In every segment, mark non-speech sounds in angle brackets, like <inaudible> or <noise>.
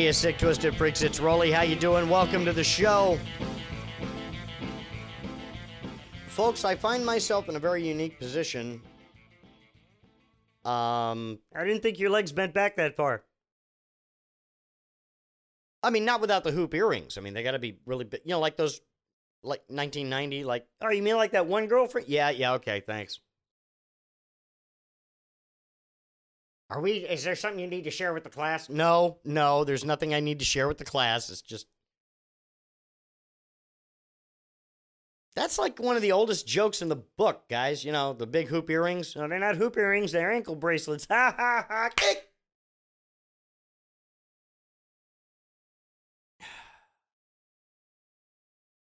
Hey, you sick, twisted freaks. It's Roley. How you doing? Welcome to the show. Folks, I find myself in a very unique position. Um, I didn't think your legs bent back that far. I mean, not without the hoop earrings. I mean, they got to be really big. You know, like those, like 1990, like. Oh, you mean like that one girlfriend? Yeah, yeah, okay, thanks. Are we? Is there something you need to share with the class? No, no, there's nothing I need to share with the class. It's just. That's like one of the oldest jokes in the book, guys. You know, the big hoop earrings. No, they're not hoop earrings. They're ankle bracelets. <laughs> Ha ha ha! Kick.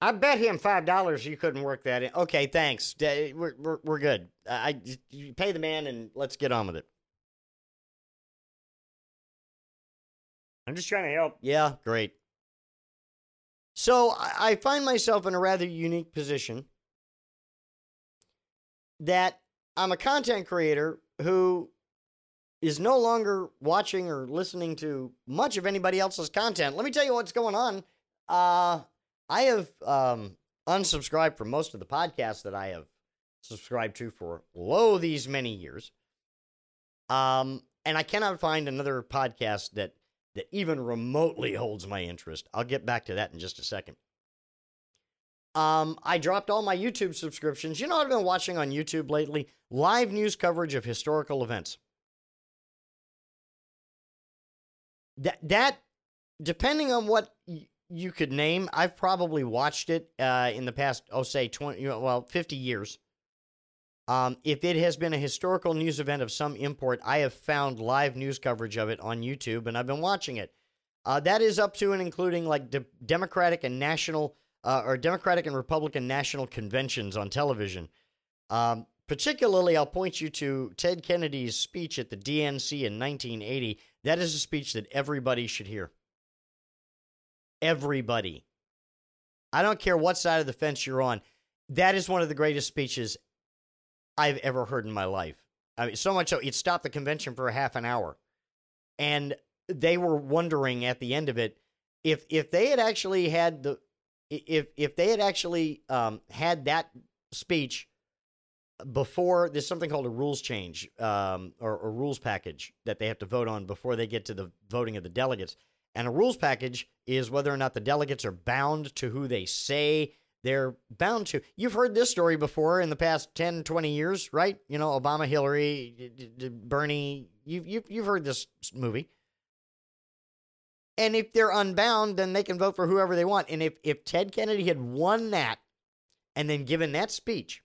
I bet him five dollars you couldn't work that in. Okay, thanks. We're, we're, we're good. I, you pay the man and let's get on with it. I'm just trying to help. Yeah, great. So I, find myself in a rather unique position that I'm a content creator who is no longer watching or listening to much of anybody else's content. Let me tell you what's going on. Uh, I have um, unsubscribed from most of the podcasts that I have subscribed to for lo these many years. Um, and I cannot find another podcast that that even remotely holds my interest. I'll get back to that in just a second. Um, I dropped all my YouTube subscriptions. You know I've been watching on YouTube lately? Live news coverage of historical events. That that depending on what y- you could name, I've probably watched it uh, in the past, oh, say twenty, well, fifty years. Um, if it has been a historical news event of some import, I have found live news coverage of it on YouTube, and I've been watching it. Uh, that is up to and including like de- Democratic and national uh, or Democratic and Republican national conventions on television. Um, particularly, I'll point you to Ted Kennedy's speech at the DNC in 1980. That is a speech that everybody should hear. Everybody. I don't care what side of the fence you're on. That is one of the greatest speeches I've ever heard in my life. I mean, so much so it stopped the convention for a half an hour, and they were wondering at the end of it if if they had actually had the if if they had actually um, had that speech before there's something called a rules change um, or, or rules package that they have to vote on before they get to the voting of the delegates. And a rules package is whether or not the delegates are bound to who they say they're bound to. You've heard this story before in the past 10, 20 years, right? You know, Obama, Hillary, Bernie. You've, you've, you've heard this movie. And if they're unbound, then they can vote for whoever they want. And if, if Ted Kennedy had won that and then given that speech,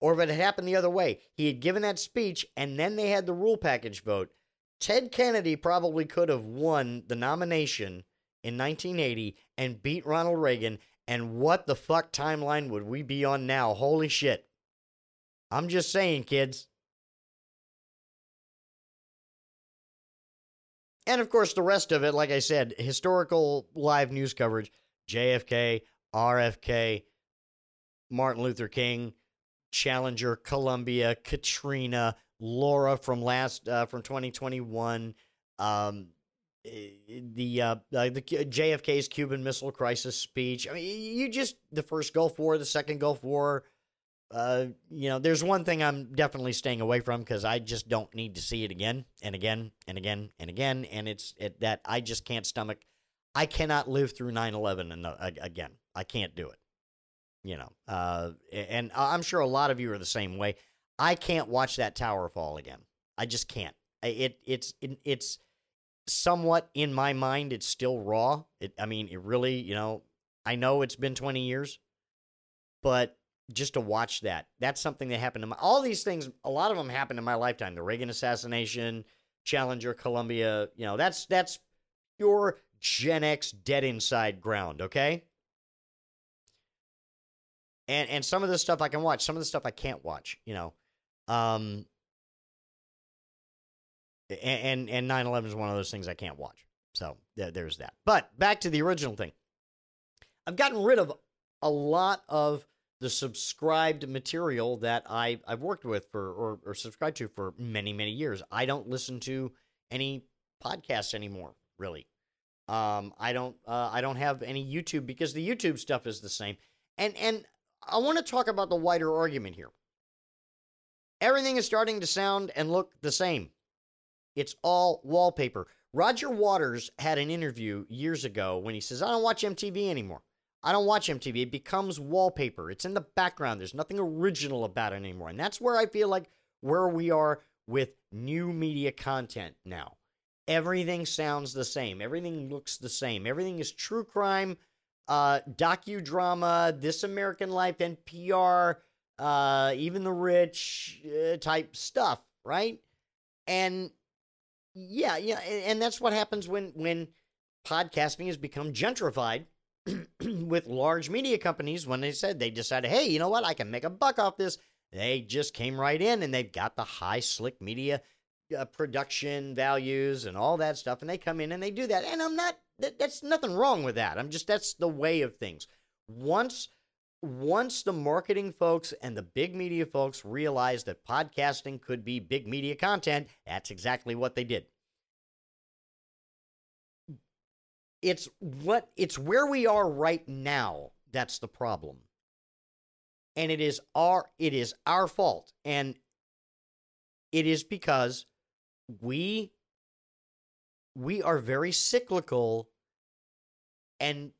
or if it had happened the other way, he had given that speech and then they had the rule package vote, Ted Kennedy probably could have won the nomination in 1980 and beat Ronald Reagan. And what the fuck timeline would we be on now? Holy shit. I'm just saying, kids. And of course, the rest of it, like I said, historical live news coverage JFK, RFK, Martin Luther King, Challenger, Columbia, Katrina, Laura from last uh, from 2021, um, the uh, the JFK's Cuban Missile Crisis speech. I mean, you just the first Gulf War, the second Gulf War. Uh, you know, there's one thing I'm definitely staying away from because I just don't need to see it again and again and again and again, and it's it, that I just can't stomach. I cannot live through 9/11 and again. I can't do it. You know, uh, and I'm sure a lot of you are the same way. I can't watch that tower fall again. I just can't. It it's it, it's somewhat in my mind. It's still raw. It, I mean, it really. You know, I know it's been 20 years, but just to watch that, that's something that happened to my. All these things, a lot of them happened in my lifetime. The Reagan assassination, Challenger, Columbia. You know, that's that's pure Gen X dead inside ground. Okay. And and some of the stuff I can watch. Some of the stuff I can't watch. You know. Um, and and 9/11 is one of those things I can't watch. So there, there's that. But back to the original thing. I've gotten rid of a lot of the subscribed material that I I've worked with for or, or subscribed to for many many years. I don't listen to any podcasts anymore, really. Um, I don't uh, I don't have any YouTube because the YouTube stuff is the same. And and I want to talk about the wider argument here. Everything is starting to sound and look the same. It's all wallpaper. Roger Waters had an interview years ago when he says, I don't watch MTV anymore. I don't watch MTV. It becomes wallpaper. It's in the background. There's nothing original about it anymore. And that's where I feel like where we are with new media content now. Everything sounds the same. Everything looks the same. Everything is true crime, uh, docudrama, This American Life, NPR, uh, even the rich uh, type stuff, right? And yeah, yeah, and that's what happens when when podcasting has become gentrified <clears throat> with large media companies when they said they decided, hey, you know what, I can make a buck off this. They just came right in and they've got the high slick media uh, production values and all that stuff, and they come in and they do that. And I'm not that, that's nothing wrong with that. I'm just that's the way of things. Once once the marketing folks and the big media folks realized that podcasting could be big media content, that's exactly what they did. It's what it's where we are right now that's the problem. And it is our it is our fault and it is because we we are very cyclical and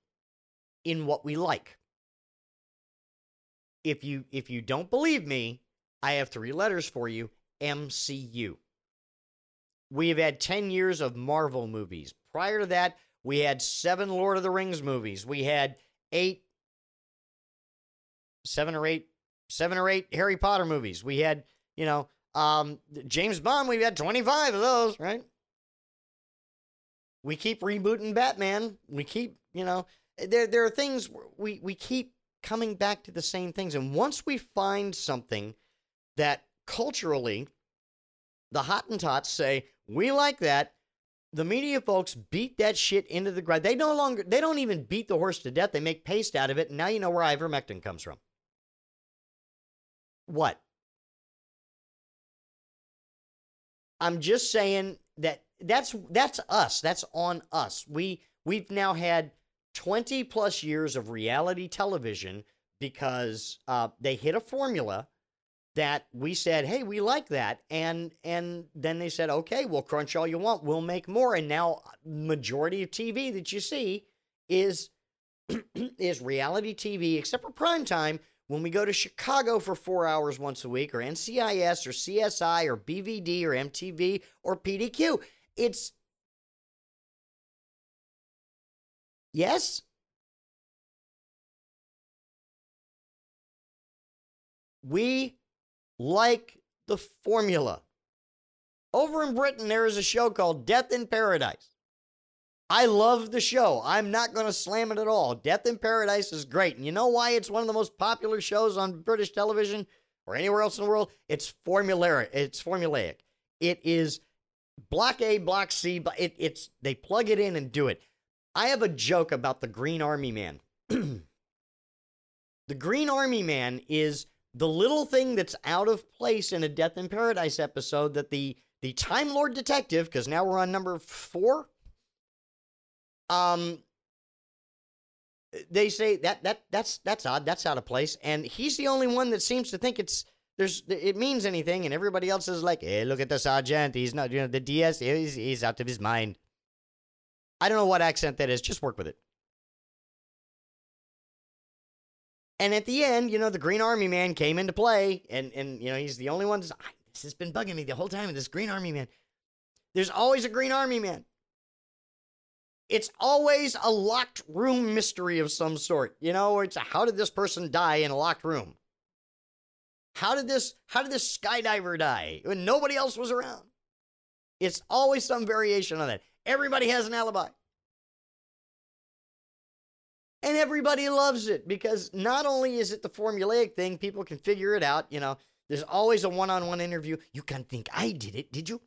in what we like if you if you don't believe me, I have three letters for you, MCU. We have had 10 years of Marvel movies. Prior to that, we had 7 Lord of the Rings movies. We had 8 7 or 8 7 or 8 Harry Potter movies. We had, you know, um James Bond, we've had 25 of those, right? We keep rebooting Batman. We keep, you know, there there are things we we keep coming back to the same things. And once we find something that culturally the Hottentots say, we like that, the media folks beat that shit into the ground. They no longer, they don't even beat the horse to death. They make paste out of it. And now you know where ivermectin comes from. What? I'm just saying that that's that's us. That's on us. We we've now had 20 plus years of reality television because uh, they hit a formula that we said, "Hey, we like that," and and then they said, "Okay, we'll crunch all you want. We'll make more." And now, majority of TV that you see is <clears throat> is reality TV, except for prime time. When we go to Chicago for four hours once a week, or NCIS, or CSI, or BVD, or MTV, or PDQ, it's Yes? We like the formula. Over in Britain, there is a show called Death in Paradise. I love the show. I'm not going to slam it at all. Death in Paradise is great. And you know why it's one of the most popular shows on British television or anywhere else in the world? It's formulaic. It's formulaic. It is block A, block C, but it, it's they plug it in and do it. I have a joke about the Green Army Man. <clears throat> the Green Army Man is the little thing that's out of place in a Death in Paradise episode that the the Time Lord detective, because now we're on number four. Um, they say that that that's that's odd. That's out of place, and he's the only one that seems to think it's there's it means anything, and everybody else is like, "Hey, look at the sergeant. He's not, you know, the DS. He's he's out of his mind." I don't know what accent that is. Just work with it. And at the end, you know, the Green Army Man came into play, and and you know he's the only one. That's, this has been bugging me the whole time. This Green Army Man. There's always a Green Army Man. It's always a locked room mystery of some sort. You know, it's a, how did this person die in a locked room? How did this how did this skydiver die when nobody else was around? It's always some variation on that. Everybody has an alibi. And everybody loves it because not only is it the formulaic thing, people can figure it out. You know, there's always a one on one interview. You can't think I did it, did you?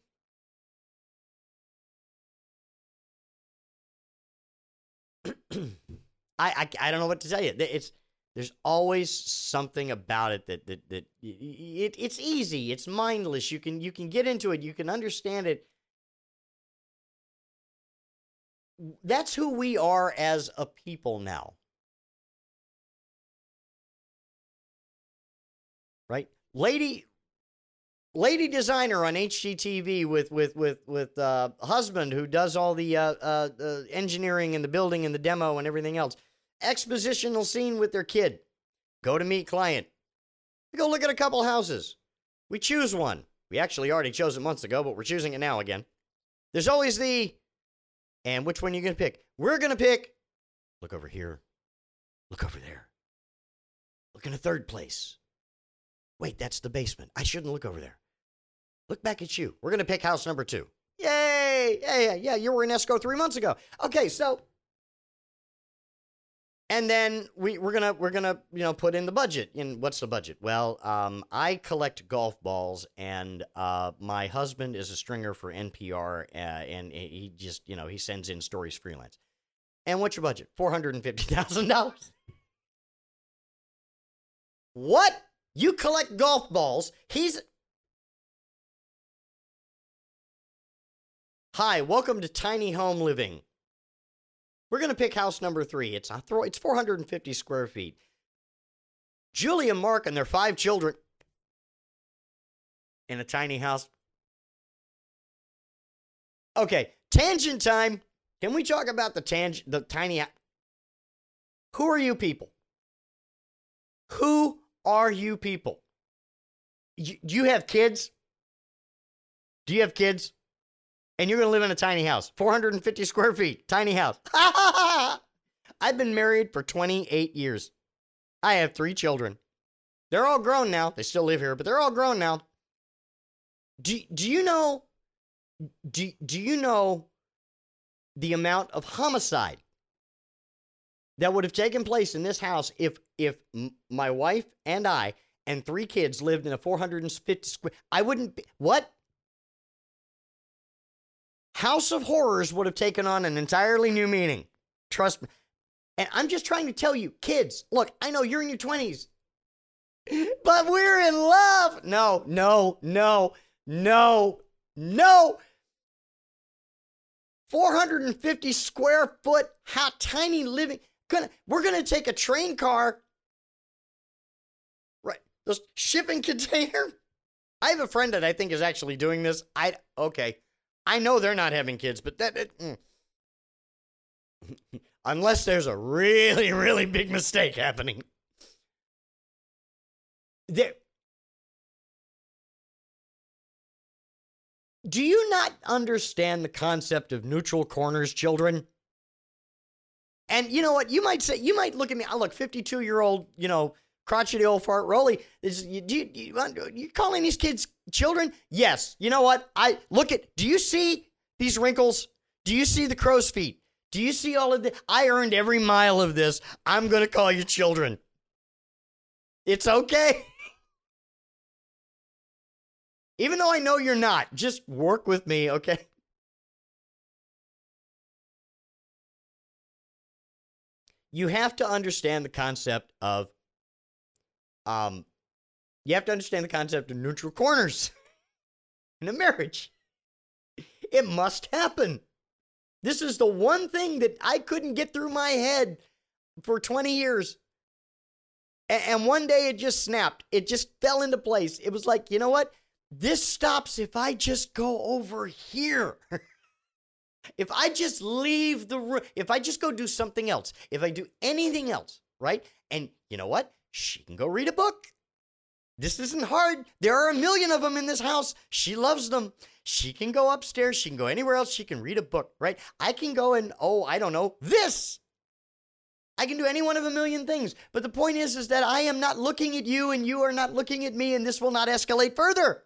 <clears throat> I, I, I don't know what to tell you. It's there's always something about it that that that it, it's easy. It's mindless. You can you can get into it. You can understand it that's who we are as a people now. Right? Lady lady designer on HGTV with with with with uh, husband who does all the uh, uh, engineering and the building and the demo and everything else. Expositional scene with their kid. Go to meet client. We go look at a couple houses. We choose one. We actually already chose it months ago, but we're choosing it now again. There's always the, and which one are you going to pick? We're going to pick, look over here, look over there, look in a third place. Wait, that's the basement. I shouldn't look over there. Look back at you. We're going to pick house number two. Yay! Yeah, yeah, yeah. You were in escrow three months ago. Okay, so and then we, we're gonna we're gonna you know put in the budget. And what's the budget? Well, um, I collect golf balls, and uh, my husband is a stringer for NPR, uh, and he just you know he sends in stories freelance. And what's your budget? Four hundred and fifty thousand dollars. What? You collect golf balls? He's Hi, welcome to Tiny Home Living. We're going to pick house number three. It's a throw, it's 450 square feet. Julie and Mark and their five children in a tiny house. Okay, tangent time. Can we talk about the tangent, the tiny? Who are you people? Who are you people? Do you have kids? Do you have kids? And you're going to live in a tiny house, 450 square feet, tiny house. <laughs> I've been married for 28 years. I have three children. They're all grown now. They still live here, but they're all grown now. Do, do you know do, do you know the amount of homicide that would have taken place in this house if if my wife and I and three kids lived in a 450 square I wouldn't be, what House of Horrors would have taken on an entirely new meaning. Trust me. And I'm just trying to tell you, kids, look, I know you're in your 20s, but we're in love. No, no, no, no, no. 450 square foot, how tiny living. Gonna, we're going to take a train car, right? This shipping container. I have a friend that I think is actually doing this. I, okay. I know they're not having kids, but that. It, mm. <laughs> Unless there's a really, really big mistake happening. There. Do you not understand the concept of neutral corners, children? And you know what? You might say, you might look at me. I look 52 year old, you know, crotchety old fart Roley. Is you, you, you, uh, you calling these kids children? Yes. You know what? I look at. Do you see these wrinkles? Do you see the crow's feet? Do you see all of this? I earned every mile of this. I'm going to call you children. It's okay. <laughs> Even though I know you're not, just work with me, okay? You have to understand the concept of um, you have to understand the concept of neutral corners <laughs> in a marriage. It must happen. This is the one thing that I couldn't get through my head for 20 years. And one day it just snapped. It just fell into place. It was like, you know what? This stops if I just go over here. <laughs> if I just leave the room, if I just go do something else, if I do anything else, right? And you know what? She can go read a book. This isn't hard. There are a million of them in this house. She loves them. She can go upstairs. She can go anywhere else. She can read a book, right? I can go and, oh, I don't know, this. I can do any one of a million things. But the point is, is that I am not looking at you and you are not looking at me, and this will not escalate further.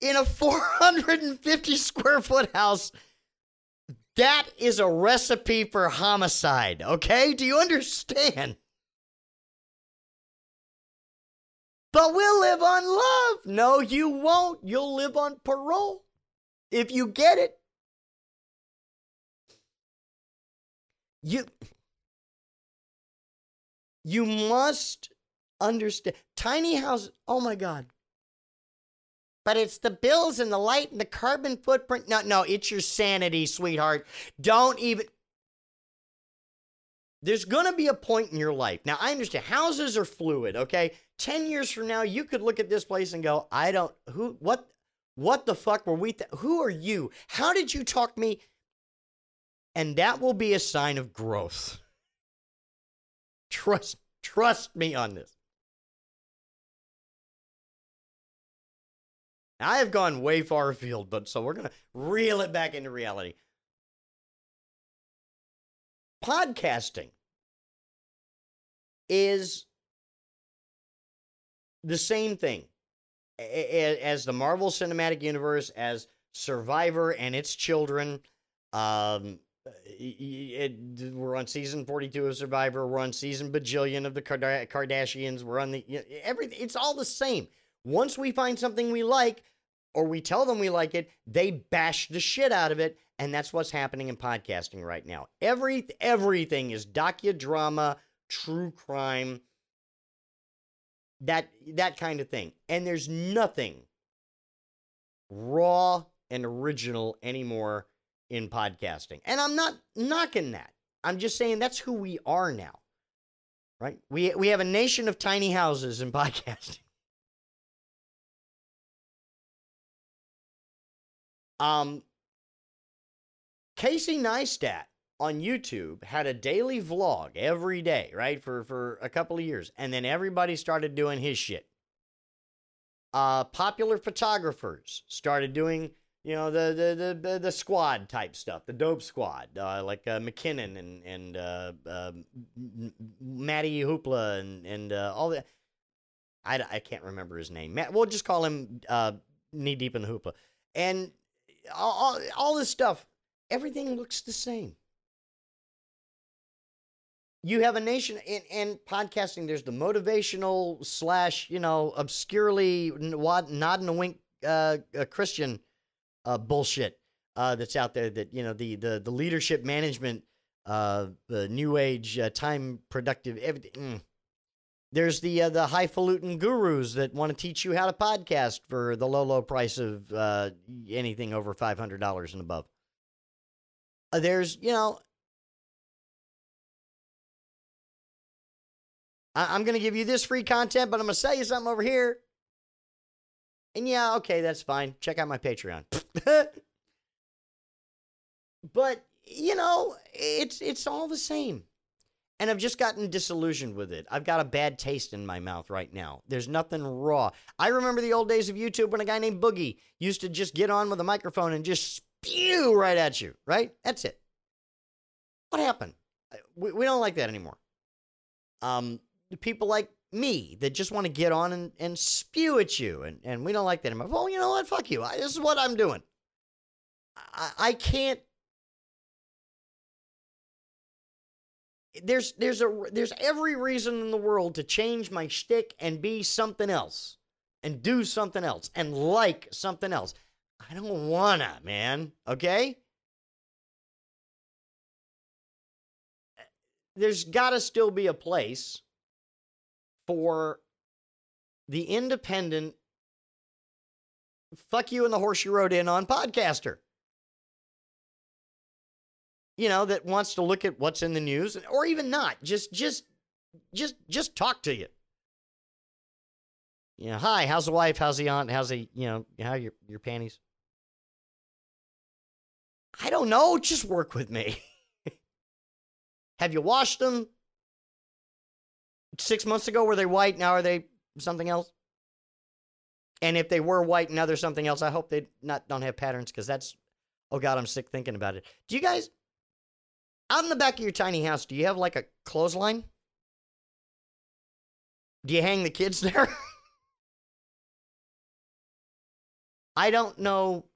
In a 450 square foot house, that is a recipe for homicide, okay? Do you understand? But we'll live on love. No, you won't. You'll live on parole if you get it. You you must understand tiny houses. Oh my god. But it's the bills and the light and the carbon footprint. No, no, it's your sanity, sweetheart. Don't even. There's going to be a point in your life. Now, I understand houses are fluid, okay? 10 years from now, you could look at this place and go, I don't, who, what, what the fuck were we, th- who are you? How did you talk me? And that will be a sign of growth. Trust, trust me on this. I have gone way far afield, but so we're going to reel it back into reality. Podcasting is the same thing as the Marvel Cinematic Universe, as Survivor and its children. Um, it, we're on season 42 of Survivor. We're on season bajillion of the Kardashians. We're on the everything. It's all the same. Once we find something we like, or we tell them we like it, they bash the shit out of it, and that's what's happening in podcasting right now. Every everything is docudrama, true crime, that that kind of thing, and there's nothing raw and original anymore in podcasting. And I'm not knocking that. I'm just saying that's who we are now. Right? We we have a nation of tiny houses in <laughs> podcasting. Um, Casey Neistat on YouTube had a daily vlog every day, right, for for a couple of years, and then everybody started doing his shit. Uh, popular photographers started doing, you know, the the the the, squad type stuff, the dope squad, uh, like uh, McKinnon and and uh, uh, Matty Hoopla and and uh, all that. I, I can't remember his name. Matt, we'll just call him uh, knee deep in the hoopla. And all, all this stuff, everything looks the same. You have a nation in, in podcasting. There's the motivational slash, you know, obscurely nod and a wink uh, Christian uh, bullshit uh, that's out there. That you know the the the leadership management, uh, the new age uh, time productive everything. Mm. There's the uh, the highfalutin gurus that want to teach you how to podcast for the low low price of uh, anything over five hundred dollars and above. Uh, there's you know, I- I'm going to give you this free content, but I'm going to sell you something over here. And yeah, okay, that's fine. Check out my Patreon. <laughs> but you know, it's it's all the same and I've just gotten disillusioned with it. I've got a bad taste in my mouth right now. There's nothing raw. I remember the old days of YouTube when a guy named Boogie used to just get on with a microphone and just spew right at you, right? That's it. What happened? We, we don't like that anymore. Um, people like me that just want to get on and, and spew at you, and, and we don't like that anymore. Well, you know what? Fuck you. I, this is what I'm doing. I, I can't there's there's a there's every reason in the world to change my shtick and be something else and do something else and like something else. I don't wanna, man. Okay? There's gotta still be a place for the independent fuck you and the horse you rode in on podcaster you know, that wants to look at what's in the news or even not. Just just just just talk to you. You know, hi, how's the wife? How's the aunt? How's the, you know, how your your panties? I don't know, just work with me. <laughs> Have you washed them? 6 months ago were they white, now are they something else? And if they were white, now they're something else. I hope they not don't have patterns because that's oh god, I'm sick thinking about it. Do you guys out in the back of your tiny house, do you have like a clothesline? Do you hang the kids <laughs> there? I don't know.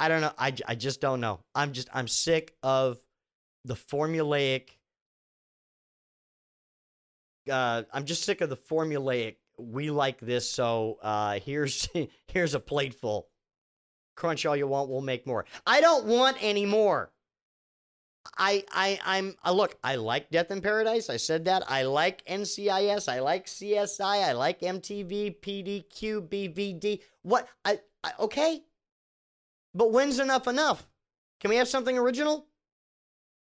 I don't know. I, I just don't know. I'm just, I'm sick of the formulaic. Uh, I'm just sick of the formulaic. We like this, so uh, here's <laughs> here's a plateful crunch all you want, we'll make more. I don't want any more. I, I, I'm, uh, look, I like Death in Paradise. I said that. I like NCIS. I like CSI. I like MTV, PDQ, BVD. What? I, I okay. But when's enough enough? Can we have something original?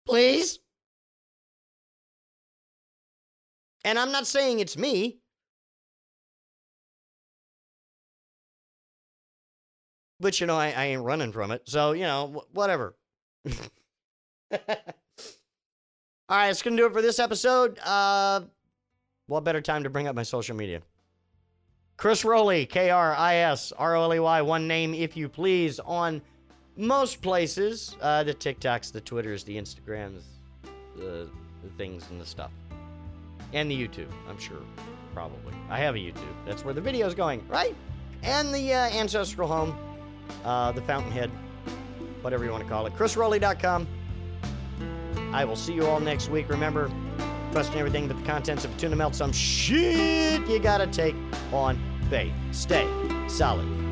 Please? And I'm not saying it's me. But, you know, I, I ain't running from it. So, you know, wh- whatever. <laughs> All right, it's going to do it for this episode. Uh, what better time to bring up my social media? Kris Roley, K R I S R O L E Y, one name if you please, on most places uh, the TikToks, the Twitters, the Instagrams, the, the things and the stuff. And the YouTube, I'm sure. Probably. I have a YouTube. That's where the video's going, right? And the uh, ancestral home, uh, the fountainhead, whatever you want to call it. KrisRoley.com. I will see you all next week. Remember, question everything but the contents of tuna melt some shit you gotta take on faith. Stay solid.